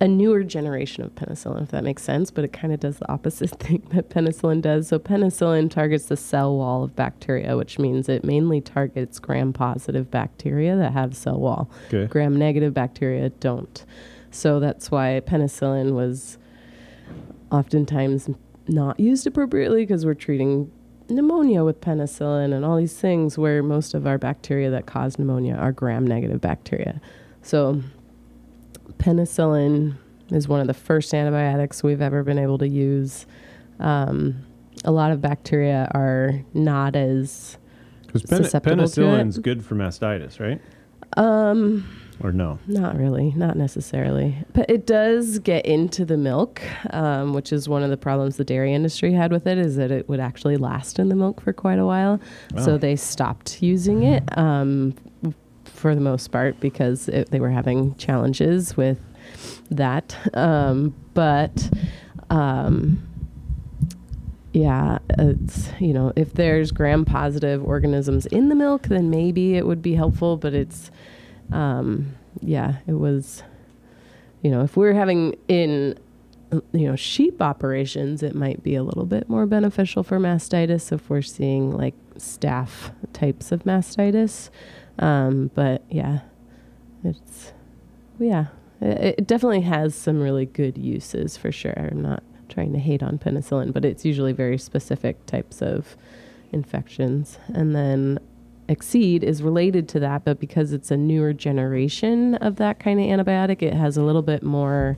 a newer generation of penicillin, if that makes sense, but it kind of does the opposite thing that penicillin does. So penicillin targets the cell wall of bacteria, which means it mainly targets gram-positive bacteria that have cell wall. Okay. gram negative bacteria don't. So that's why penicillin was oftentimes not used appropriately because we're treating pneumonia with penicillin and all these things where most of our bacteria that cause pneumonia are gram negative bacteria. So penicillin is one of the first antibiotics we've ever been able to use. Um, a lot of bacteria are not as Because pen- susceptible to it. penicillin's good for mastitis, right? um, Or no? Not really, not necessarily. But it does get into the milk, um, which is one of the problems the dairy industry had with it, is that it would actually last in the milk for quite a while. So they stopped using it um, for the most part because it, they were having challenges with that. Um, but um, yeah, it's you know if there's gram positive organisms in the milk, then maybe it would be helpful. But it's um, yeah, it was you know if we're having in you know sheep operations, it might be a little bit more beneficial for mastitis if we're seeing like staph types of mastitis. Um, but yeah, it's yeah, it, it definitely has some really good uses for sure. I'm not trying to hate on penicillin, but it's usually very specific types of infections. And then Excede is related to that, but because it's a newer generation of that kind of antibiotic, it has a little bit more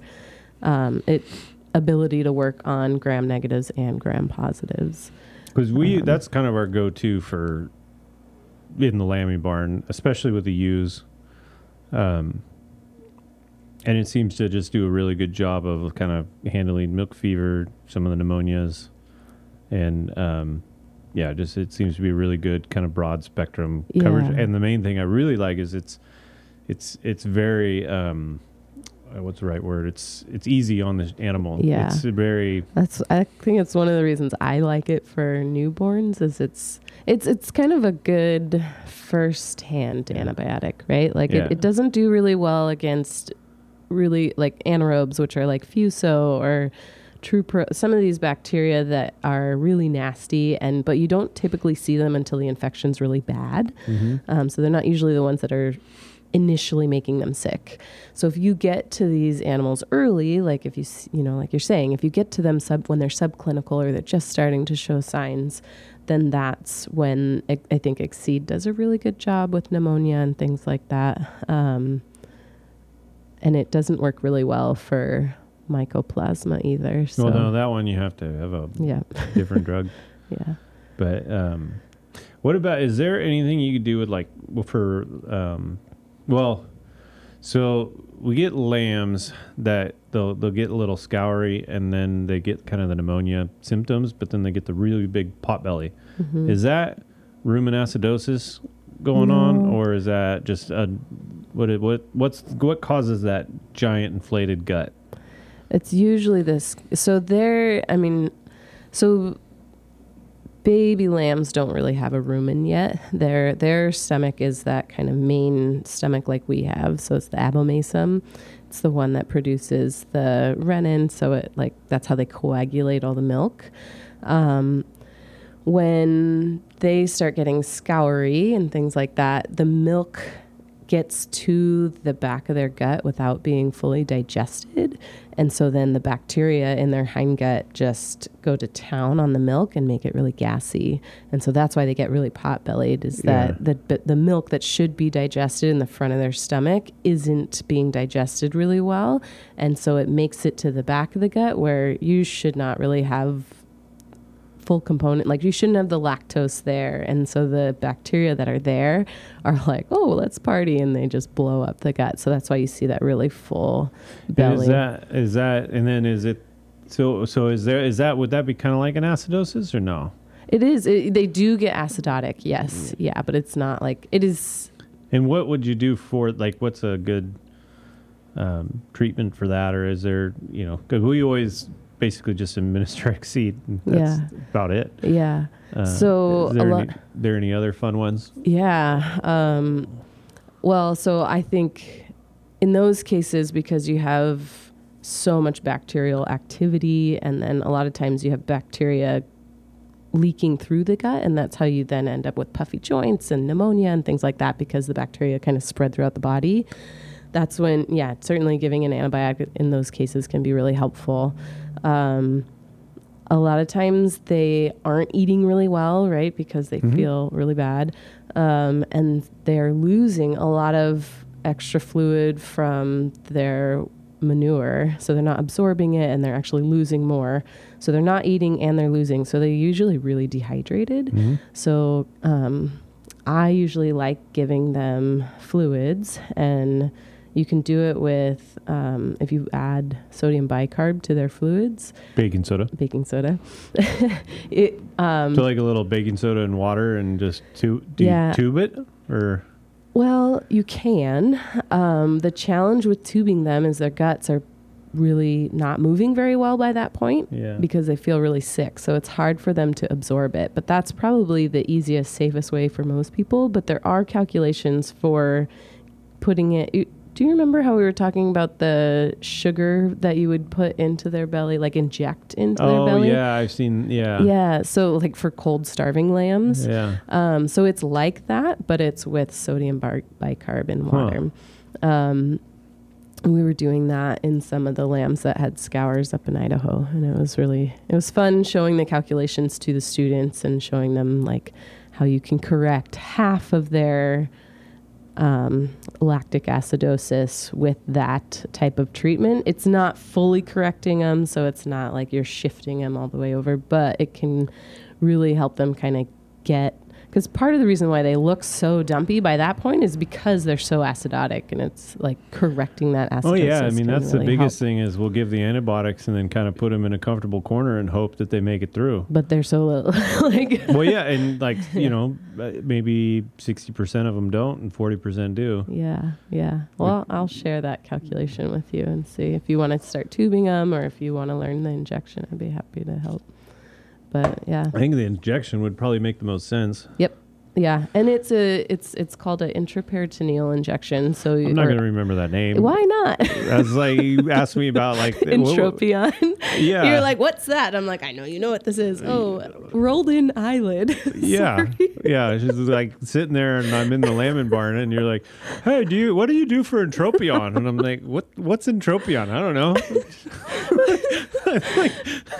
um, it ability to work on gram negatives and gram positives. Because we Um, that's kind of our go-to for in the lambing barn, especially with the ewes. Um, and it seems to just do a really good job of kind of handling milk fever, some of the pneumonias, and um, yeah, just it seems to be a really good kind of broad spectrum coverage. Yeah. And the main thing I really like is it's it's it's very um, what's the right word? It's it's easy on the animal. Yeah. it's very That's I think it's one of the reasons I like it for newborns is it's it's it's kind of a good first hand Yeah. antibiotic, right? Like Yeah. it, it doesn't do really well against really like anaerobes, which are like fuso or Trueperella some of these bacteria that are really nasty and but you don't typically see them until the infection's really bad. Um, so they're not usually the ones that are initially making them sick. So if you get to these animals early, like if you you know like you're saying, if you get to them sub when they're subclinical or they're just starting to show signs, then that's when I, I think Excede does a really good job with pneumonia and things like that. Um, and it doesn't work really well for mycoplasma either. So well, no, that one you have to have a yeah, different drug. yeah. But um, what about? Is there anything you could do with like well, for um, well, so we get lambs that they'll they'll get a little scoury and then they get kind of the pneumonia symptoms, but then they get the really big pot belly. Mhm. Is that rumen acidosis going on, or is that just a what it, what what's what causes that giant inflated gut? It's usually this. So they're, I mean, so baby lambs don't really have a rumen yet. Their their stomach is that kind of main stomach like we have. So it's the abomasum. It's the one that produces the rennin. So it like that's how they coagulate all the milk. Um, when they start getting scoury and things like that, the milk gets to the back of their gut without being fully digested. And so then the bacteria in their hindgut just go to town on the milk and make it really gassy. And so that's why they get really pot bellied is Yeah. that the, the milk that should be digested in the front of their stomach isn't being digested really well. And so it makes it to the back of the gut where you should not really have full component like you shouldn't have the lactose there. And so the bacteria that are there are like oh let's party and they just blow up the gut. So that's why you see that really full And belly. is that is that and then is it so so is there is that would that be kind of like an acidosis or no? it is it, they do get acidotic yes yeah but it's not like it is And what would you do for like what's a good um, treatment for that, or is there you know because we always basically just administer Excede. and That's Yeah. about it. yeah Uh, So, there, a any, there any other fun ones? Yeah. Um, well, so I think in those cases, because you have so much bacterial activity, and then a lot of times you have bacteria leaking through the gut, and that's how you then end up with puffy joints and pneumonia and things like that because the bacteria kind of spread throughout the body. That's when, yeah, certainly giving an antibiotic in those cases can be really helpful. Um, a lot of times they aren't eating really well, right? Because they Mhm. feel really bad. Um, and they're losing a lot of extra fluid from their manure. So they're not absorbing it and they're actually losing more. So they're not eating and they're losing. So they're usually really dehydrated. Mm-hmm. So um, I usually like giving them fluids, and you can do it with um, if you add sodium bicarb to their fluids, Baking soda. baking soda. it um, So like a little baking soda and water, and just tu- do Yeah. you tube it or well, you can. Um, the challenge with tubing them is their guts are really not moving very well by that point. yeah. because they feel really sick. So it's hard for them to absorb it. But that's probably the easiest, safest way for most people. But there are calculations for putting it. Do you remember how we were talking about the sugar that you would put into their belly, like inject into their oh belly? yeah, I've seen yeah. Yeah. So, like for cold starving lambs. Yeah. Um, so it's like that, but it's with sodium bar- bicarb and Huh. water. Um, we were doing that in some of the lambs that had scours up in Idaho, and it was really it was fun showing the calculations to the students and showing them like how you can correct half of their um, lactic acidosis with that type of treatment. It's not fully correcting them, so it's not like you're shifting them all the way over, but it can really help them kind of get because part of the reason why they look so dumpy by that point is because they're so acidotic and it's like correcting that acidosis. Oh yeah, I mean that's the biggest help. thing is we'll give the antibiotics and then kind of put them in a comfortable corner and hope that they make it through. But they're so little. like well, yeah, and like you know, uh, maybe sixty percent of them don't, and forty percent do. Yeah, yeah. Well, I'll share that calculation with you and see if you want to start tubing them or if you want to learn the injection. I'd be happy to help. But yeah, I think the injection would probably make the most sense. yep, yeah, and it's a it's it's called an intraperitoneal injection. So I'm not going to remember that name. why not? As like you asked me about like what- Entropion. Yeah. You're like, what's that? I'm like, I know you know what this is. Oh, rolled in eyelid. Yeah, yeah. She's like sitting there, and I'm in the lambing barn, and you're like, "Hey, do you? What do you do for entropion?" And I'm like, "What? What's entropion? I don't know. Like,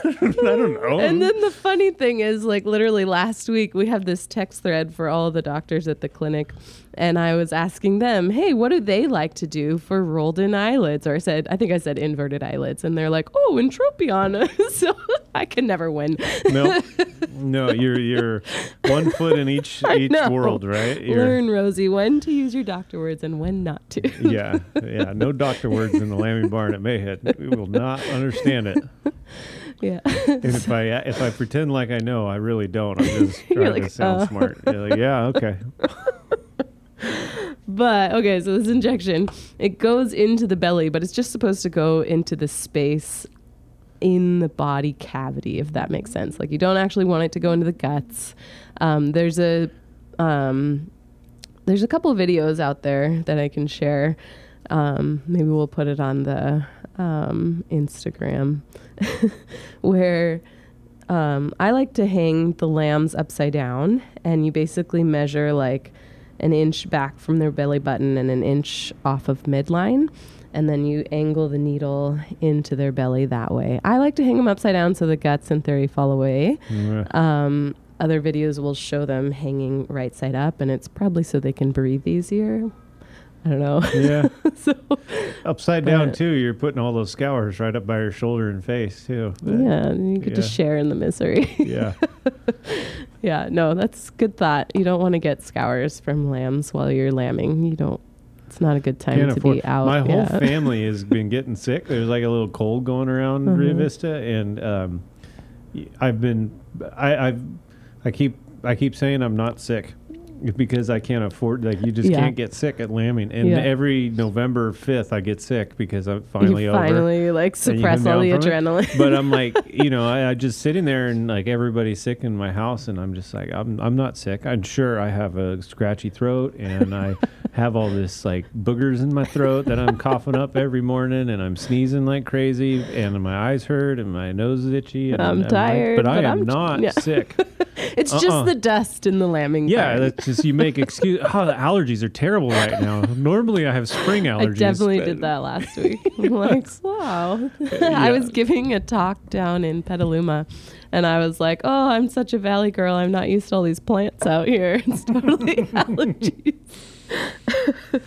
I don't know." And then the funny thing is, like, literally last week, we had this text thread for all the doctors at the clinic. And I was asking them, hey, what do they like to do for rolled in eyelids? Or I said, I think I said inverted eyelids. And they're like, oh, entropion. so I can never win. no, no. You're you're one foot in each each world, right? You're, Learn, Rosie, when to use your doctor words and when not to. yeah, yeah. No doctor words in the lambing barn at Mayhood. We will not understand it. yeah. And if I if I pretend like I know, I really don't. I'm just trying to sound uh. smart. Like, yeah, okay. But okay, so this injection, it goes into the belly, but it's just supposed to go into the space in the body cavity, if that makes sense. Like you don't actually want it to go into the guts. Um, there's a um, there's a couple videos out there that I can share. Um, maybe we'll put it on the um, Instagram where um, I like to hang the lambs upside down, and you basically measure like an inch back from their belly button and an inch off of midline. And then you angle the needle into their belly that way. I like to hang them upside down so the guts, in theory, fall away. Mm, Um, other videos will show them hanging right side up, and it's probably so they can breathe easier. I don't know. Yeah. so Upside down too. You're putting all those scours right up by your shoulder and face too. Yeah, you could just yeah. share in the misery. Yeah. yeah, no, that's good thought. You don't want to get scours from lambs while you're lambing. You don't. It's not a good time Can't to afford. be out. My whole yeah. family has been getting sick. There's like a little cold going around Rio Mhm. Vista, and um, I've been. I, I've. I keep. I keep saying I'm not sick. Because I can't afford, like you just Yeah. can't get sick at lambing, and Yeah. every November fifth I get sick because I'm finally you over. finally like and you suppress all the down from it. adrenaline. but I'm like, you know, I, I just sitting there and like everybody's sick in my house, and I'm just like, I'm I'm not sick. I'm sure I have a scratchy throat, and I have all this like boogers in my throat that I'm coughing up every morning, and I'm sneezing like crazy, and my eyes hurt, and my nose is itchy. And I'm like- tired, but I am I'm- not yeah. sick. it's uh-uh. just the dust in the lambing. Yeah, that's just you make excuse. Oh, the allergies are terrible right now. Normally, I have spring allergies. I definitely but- did that last week. I'm like, wow. Yeah. I was giving a talk down in Petaluma, and I was like, oh, I'm such a valley girl. I'm not used to all these plants out here. It's totally allergies.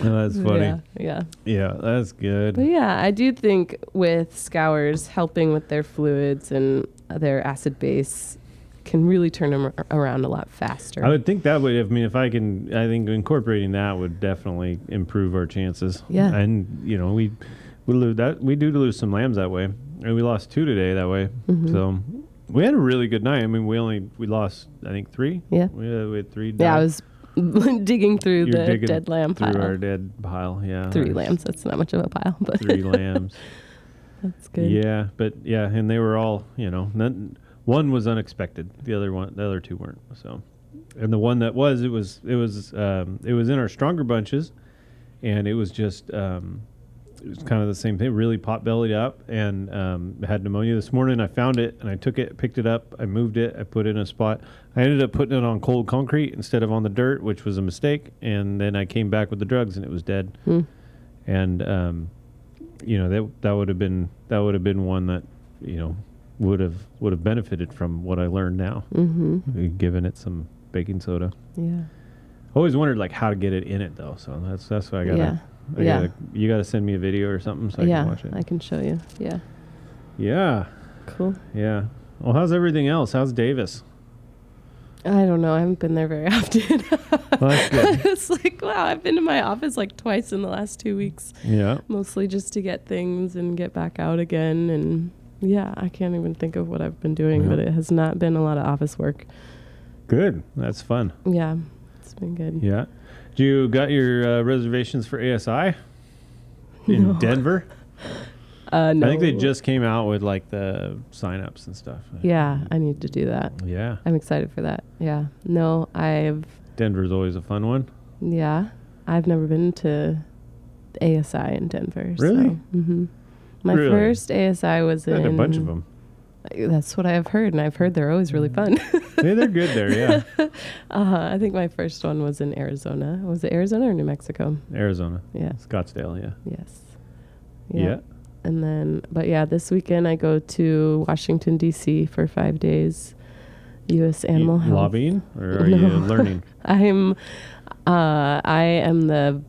Oh, that's funny. Yeah, yeah. Yeah, that's good. But yeah, I do think with scours helping with their fluids and their acid base can really turn them around a lot faster. I would think that would. I mean, if I can, I think incorporating that would definitely improve our chances. Yeah. and you know, we we lose that we do lose some lambs that way, and we lost two today that way. Mhm. So we had a really good night. I mean, we only we lost I think three. Yeah. we had, we had three. yeah, I was digging through You're the dead lamb through pile. our dead pile. Yeah, Three lambs. That's not much of a pile, but Three lambs. that's good. Yeah, but yeah, and they were all you know. None, one was unexpected. The other one, the other two weren't. So, and the one that was, it was, it was, um, it was in our stronger bunches, and it was just, um, it was kind of the same thing. Really pot bellied up, and um, had pneumonia this morning. I found it, and I took it, picked it up, I moved it, I put it in a spot. I ended up putting it on cold concrete instead of on the dirt, which was a mistake. And then I came back with the drugs, and it was dead. Hmm. And um, you know that that would have been that would have been one that you know would have would have benefited from what I learned now, Mm-hmm. given it some baking soda. Yeah. Always wondered like how to get it in it though. So that's that's why I gotta. Yeah. I Yeah. gotta you gotta send me a video or something so I yeah. can watch it. I can show you. Yeah. yeah, Cool. yeah. Well, how's everything else? How's Davis? I don't know. I haven't been there very often. Well, that's good. it's like, wow, I've been to my office like twice in the last two weeks, yeah. mostly just to get things and get back out again. And yeah, I can't even think of what I've been doing, Yeah. but it has not been a lot of office work. Good. That's fun. Yeah, it's been good. Yeah. Do you got your uh, reservations for ASI in No. Denver? Uh, no. I think they just came out with like the signups and stuff. Yeah, I need to do that. Yeah. I'm excited for that. Yeah. No, I've, Denver's always a fun one. yeah, I've never been to ASI in Denver. Really? hmm My Really? first ASI was in. a bunch of them. That's what I've heard, and I've heard they're always really fun. hey, they're good there. Yeah. uh, I think my first one was in Arizona. Was it Arizona or New Mexico? Arizona, Yeah. Scottsdale. Yeah. Yes. Yeah. And then, but yeah, this weekend I go to Washington D.C. for five days. U.S. Animal You Health. lobbying or are No. you learning? I'm, uh, I am the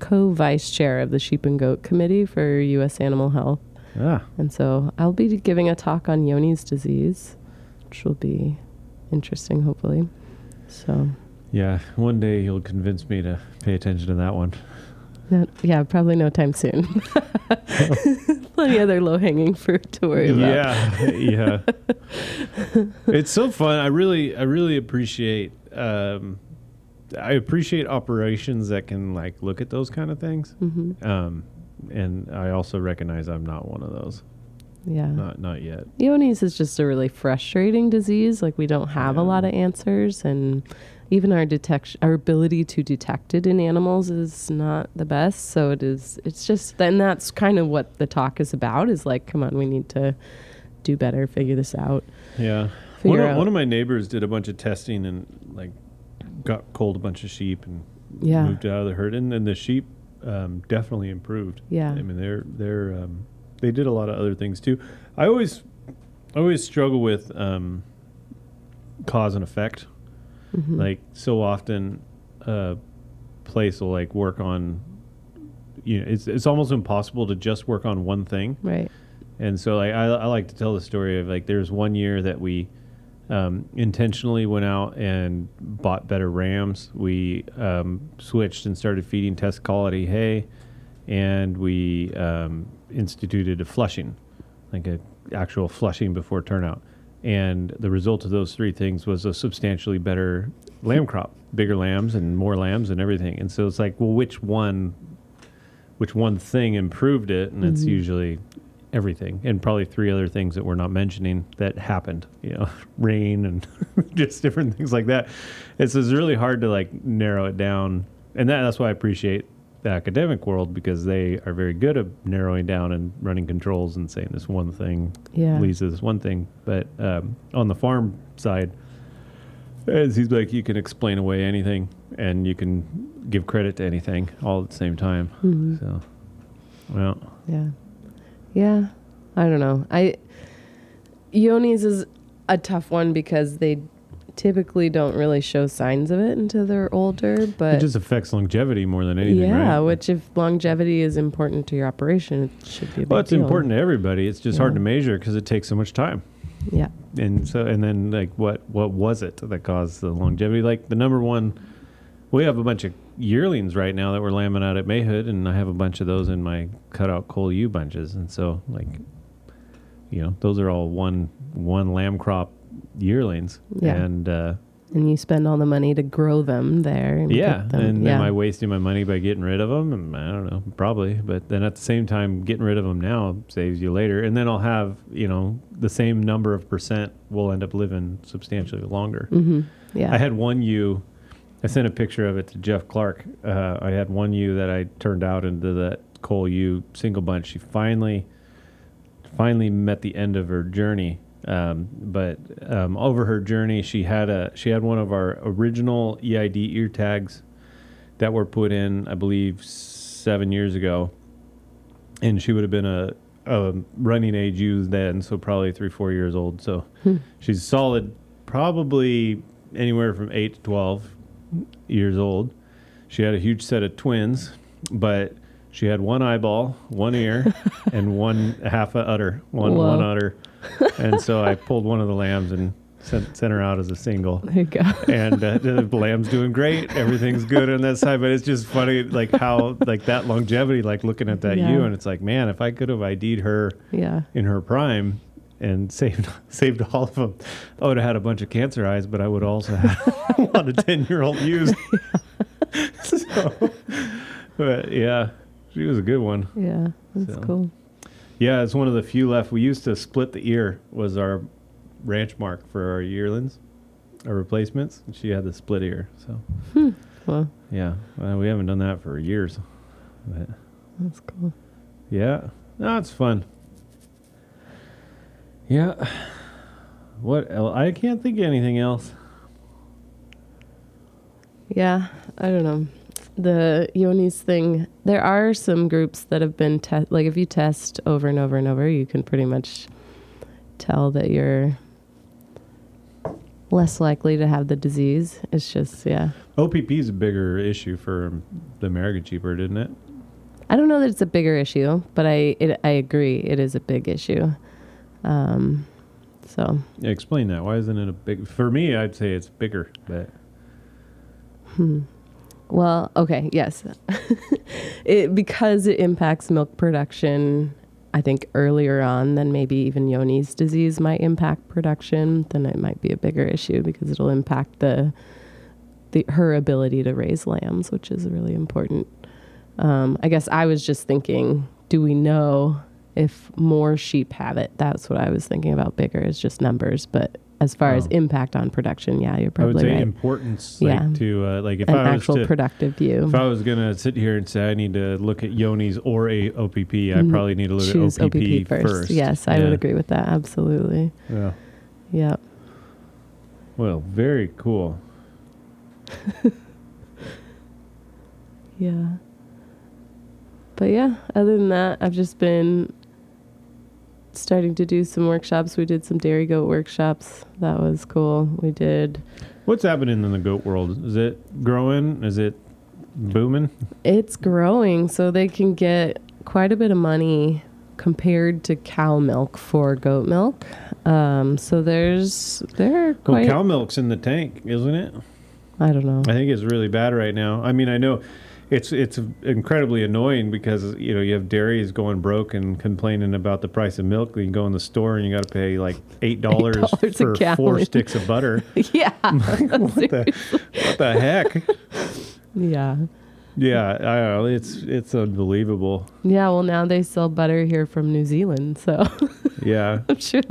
co-vice chair of the Sheep and Goat Committee for U.S. Animal Health, ah, and so I'll be giving a talk on Johne's disease, which will be interesting, hopefully. So, yeah. One day you'll convince me to pay attention to that one. no, yeah, probably no time soon. Plenty other low-hanging fruit to worry about. Yeah, yeah. it's so fun. I really, I really appreciate. Um, I appreciate operations that can like look at those kind of things. hmm Um, and I also recognize I'm not one of those. Yeah. Not, not yet. Johne's is just a really frustrating disease. Like we don't have a lot of answers, and even our detection, our ability to detect it in animals is not the best. So it is. It's just then that's kind of what the talk is about. Is like, come on, we need to do better, figure this out. Yeah. One of, out. one of my neighbors did a bunch of testing and like got culled a bunch of sheep and Yeah. moved out of the herd, and then the sheep um, definitely improved. Yeah. I mean, they're they're um, they did a lot of other things too. I always I always struggle with um, cause and effect. Mhm. Like so often, a place will like work on. You know, it's it's almost impossible to just work on one thing. right. And so like I, I like to tell the story of like there's one year that we um, intentionally went out and bought better rams. We um, switched and started feeding test quality hay, and we um, instituted a flushing, like a actual flushing before turnout. And the result of those three things was a substantially better lamb crop, bigger lambs and more lambs and everything. And so it's like, well, which one, which one thing improved it? And it's Mhm. usually everything and probably three other things that we're not mentioning that happened you know rain and just different things like that it's, it's really hard to like narrow it down and that, that's why i appreciate the academic world because they are very good at narrowing down and running controls and saying this one thing Yeah. leads to this one thing but um, on the farm side it seems like you can explain away anything and you can give credit to anything all at the same time Mhm. so well Yeah. Yeah. I don't know. I Johne's is a tough one because they typically don't really show signs of it until they're older, but it just affects longevity more than anything yeah, right? which if longevity is important to your operation, it should be Well, it's deal. important to everybody. It's just hard to measure because it takes so much time. Yeah. And so, and then like, what what was it that caused the longevity? Like the number one, we have a bunch of yearlings right now that we're lambing out at Mayhood, and I have a bunch of those in my cutout cull ewe bunches, and so like, you know, those are all one one lamb crop yearlings, Yeah. and uh, And you spend all the money to grow them there. And yeah, them, and yeah. am I wasting my money by getting rid of them? And I don't know, probably. But then at the same time, getting rid of them now saves you later, and then I'll have you know the same number of percent will end up living substantially longer. Mhm. Yeah. I had one ewe. I sent a picture of it to Jeff Clark. Uh, I had one ewe that I turned out into that cull ewe single bunch. She finally, finally met the end of her journey. Um, but um, over her journey, she had a she had one of our original EID ear tags that were put in, I believe, seven years ago, and she would have been a, a running age ewe then, so probably three four years old. So Hmm. she's solid, probably anywhere from eight to twelve years old. She had a huge set of twins, but she had one eyeball, one ear, and one half a udder, one Whoa. one udder. And so I pulled one of the lambs and sent, sent her out as a single. There you go. And uh, the lamb's doing great. Everything's good on that side. But it's just funny, like how like that longevity, like looking at that Yeah. ewe, and it's like, man, if I could have ID'd her yeah. in her prime and saved saved all of them, I would have had a bunch of cancer eyes, but I would also have a lot of ten year old ewes. so, but yeah, she was a good one. Yeah. That's So. cool. Yeah, it's one of the few left. We used to split the ear was our ranch mark for our yearlings, our replacements. And she had the split ear. So hmm, Well, yeah, well, we haven't done that for years. But that's cool. yeah, no, it's fun. Yeah. What? el I can't think of anything else. Yeah, I don't know. The Johne's thing, there are some groups that have been te- like if you test over and over and over, you can pretty much tell that you're less likely to have the disease. It's just, yeah. OPP is a bigger issue for the American cheaper, didn't it? I don't know that it's a bigger issue, but I it, I agree it is a big issue. Um, so Yeah, explain that. Why isn't it a big? For me, I'd say it's bigger, but Hmm. Well, okay, yes. it, because it impacts milk production, I think earlier on than maybe even Johne's disease might impact production, then it might be a bigger issue because it'll impact the, the her ability to raise lambs, which is really important. Um, I guess I was just thinking, do we know if more sheep have it? That's what I was thinking about. Bigger is just numbers, but as far as Oh. impact on production, yeah, you're I would probably say right. importance, like Yeah. to uh, like if An I was actual to productive view. if I was gonna sit here and say I need to look at Johne's or a OPP, I Mhm. probably need to look choose at OPP, OPP first. Yes, I would agree with that. Absolutely. Yeah. Yeah. Well, very cool. Yeah. But yeah, other than that, I've just been starting to do some workshops. We did some dairy goat workshops. That was cool. We did. What's happening in the goat world? Is it growing? Is it booming? It's growing, so they can get quite a bit of money compared to cow milk for goat milk. Um, so there's there Well, quite. cow milk's in the tank, isn't it? I don't know. I think it's really bad right now. I mean, I know it's it's incredibly annoying because you know you have dairies going broke and complaining about the price of milk. You go in the store and you got to pay like eight dollars for four sticks of butter. yeah. what the what the heck? yeah. Yeah, I know. It's it's unbelievable. Yeah, well, now they sell butter here from New Zealand, so Yeah, I'm sure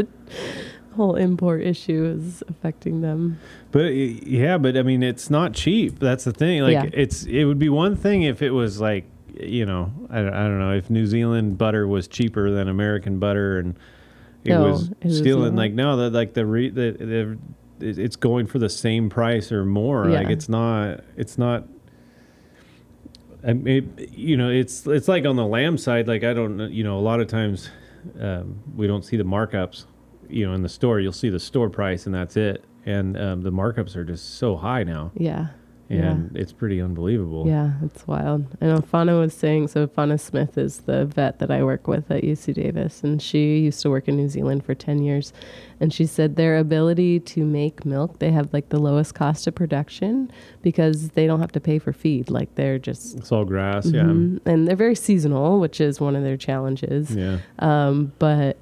whole import issue is affecting them. but yeah, but I mean, it's not cheap. That's the thing. Like, Yeah. it's it would be one thing if it was like you know I, don't- I don't know if New Zealand butter was cheaper than American butter and it No, was it stealing like no that like the re the, the it's going for the same price or more. Like it's not it's not. I mean, you know, it's it's like on the lamb side. Like I don't, know, you know, a lot of times um, we don't see the markups. You know, in the store, you'll see the store price, and that's it. And um, the markups are just so high now, Yeah. Yeah. and it's pretty unbelievable. Yeah, it's wild. I know Fauna was saying so. Fauna Smith is the vet that I work with at UC Davis, and she used to work in New Zealand for 10 years. And she said their ability to make milk, they have like the lowest cost of production because they don't have to pay for feed. Like they're just. It's all grass. Mhm. And they're very seasonal, which is one of their challenges. Yeah, yeah. Um, but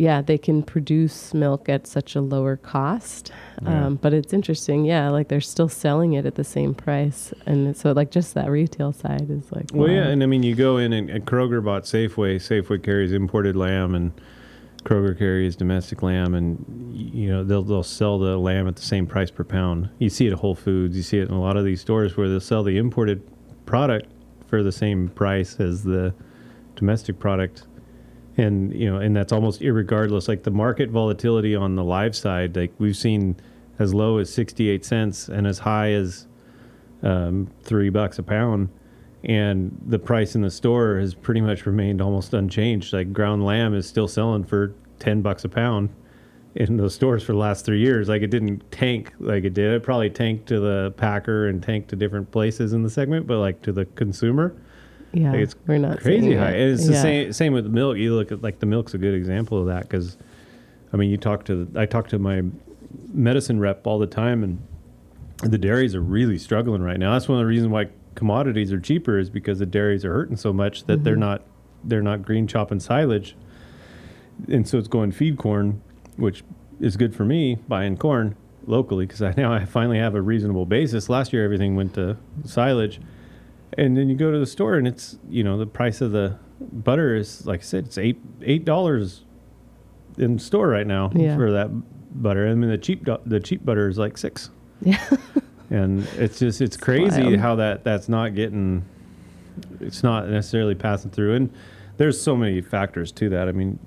yeah, they can produce milk at such a lower cost. Yeah. Um, but it's interesting, yeah, like they're still selling it at the same price, and so like just that retail side is like. Well, yeah, and I mean, you go in and, and Kroger bought Safeway. Safeway carries imported lamb, and Kroger carries domestic lamb, and you know they'll they'll sell the lamb at the same price per pound. You see it at Whole Foods. You see it in a lot of these stores where they'll sell the imported product for the same price as the domestic product, and you know, and that's almost irregardless. Like the market volatility on the live side, like we've seen as low as sixty-eight cents and as high as um, three bucks a pound and the price in the store has pretty much remained almost unchanged. Like ground lamb is still selling for ten bucks a pound, in those stores for the last three years. Like it didn't tank like it did. It probably tanked to the packer and tanked to different places in the segment, but like to the consumer, Yeah, like it's we're not crazy high. it. And it's the same same with milk. You look at like the milk's a good example of that because, I mean, you talk to I talk to my medicine rep all the time, and the dairies are really struggling right now. That's one of the reasons why commodities are cheaper is because the dairies are hurting so much that they're Mhm. not they're not green chopping silage, and so it's going feed corn, which is good for me buying corn locally because I now I finally have a reasonable basis. Last year everything went to silage, and then you go to the store and it's you know the price of the butter is like I said it's eight eight dollars in store right now Yeah. for that butter. I mean the cheap do- the cheap butter is like six, Yeah. and it's just it's crazy wild. how that that's not getting it's not necessarily passing through and there's so many factors to that. I mean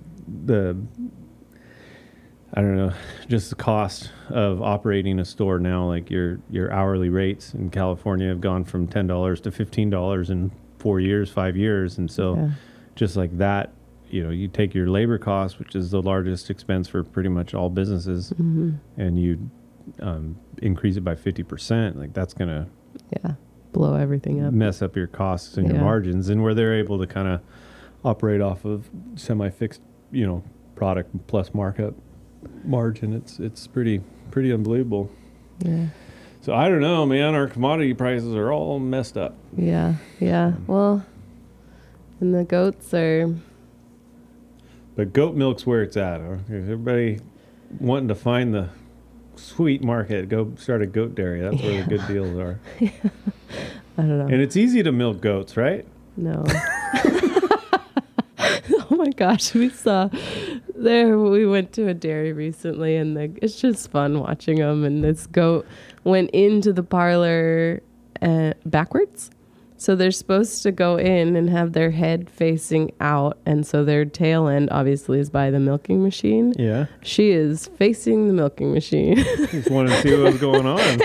the I don't know, just the cost of operating a store now. Like your your hourly rates in California have gone from ten dollars to fifteen dollars in four years, five years, and so Yeah. just like that, you know, you take your labor cost, which is the largest expense for pretty much all businesses, Mhm. and you um, increase it by fifty percent. Like that's gonna Yeah. Blow everything up. mess up your costs and your margins, and where they're able to kind of operate off of semi-fixed, you know, product plus markup margin, it's it's pretty pretty unbelievable. Yeah. So I don't know, man. Our commodity prices are all messed up. Yeah. Yeah. Mm. Well, and the goats are. But goat milk's where it's at. huh? Everybody wanting to find the sweet market, go start a goat dairy. That's where the good deals are. I don't know. And it's easy to milk goats, right? No. oh my gosh, we saw there. We went to a dairy recently, and the, it's just fun watching them. And this goat went into the parlor uh, backwards. So they're supposed to go in and have their head facing out, and so their tail end obviously is by the milking machine. Yeah. She is facing the milking machine. Just wanted to see what was going on.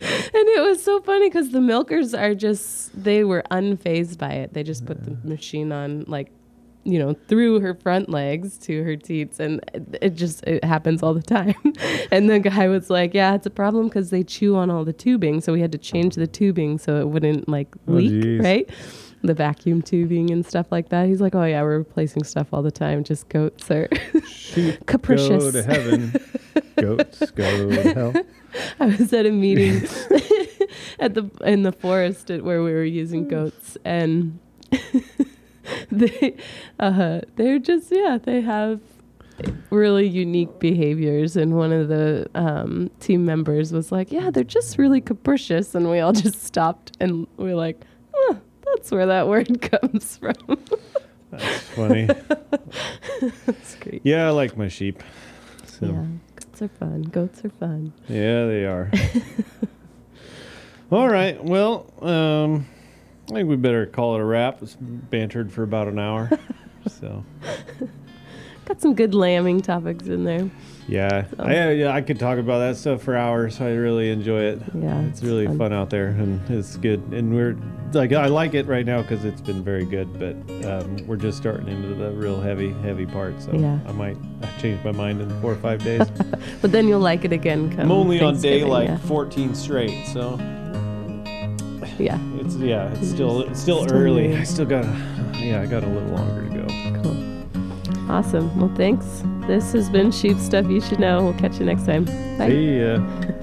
and it was so funny because the milkers are just they were unfazed by it they just put the machine on like you know through her front legs to her teats and it- just it happens all the time and the guy was like yeah it's a problem because they chew on all the tubing so we had to change the tubing so it wouldn't like Oh, leak geez. right the vacuum tubing and stuff like that he's like oh yeah we're replacing stuff all the time just goats are capricious go to heaven. Goats go to hell. I was at a meeting at the in the forest at where we were using mm. goats, and they uh, they're just yeah they have really unique behaviors. And one of the um, team members was like, "Yeah, they're just really capricious," and we all just stopped and we are like, huh, "That's where that word comes from." That's funny. That's great. Yeah, I like my sheep. So Yeah, goats are fun. Goats are fun. yeah, they are. All right. Well, um, I think we better call it a wrap. It's bantered for about an hour. so Got some good lambing topics in there. yeah, So- I, yeah, I could talk about that stuff for hours. I really enjoy it. Yeah, it's really fun. fun. out there, and it's good. And we're like, I like it right now because it's been very good. But um, we're just starting into the real heavy, heavy part. So Yeah. I might change my mind in four or five days. But then you'll like it again. Come I'm only on day like yeah. 14 straight, so yeah. it's yeah, it's It's still it's still still early. I still got yeah, I got a little longer to go. Cool. Awesome. Well, thanks. This has been Sheep Stuff You Should Know. We'll catch you next time. Bye. See ya.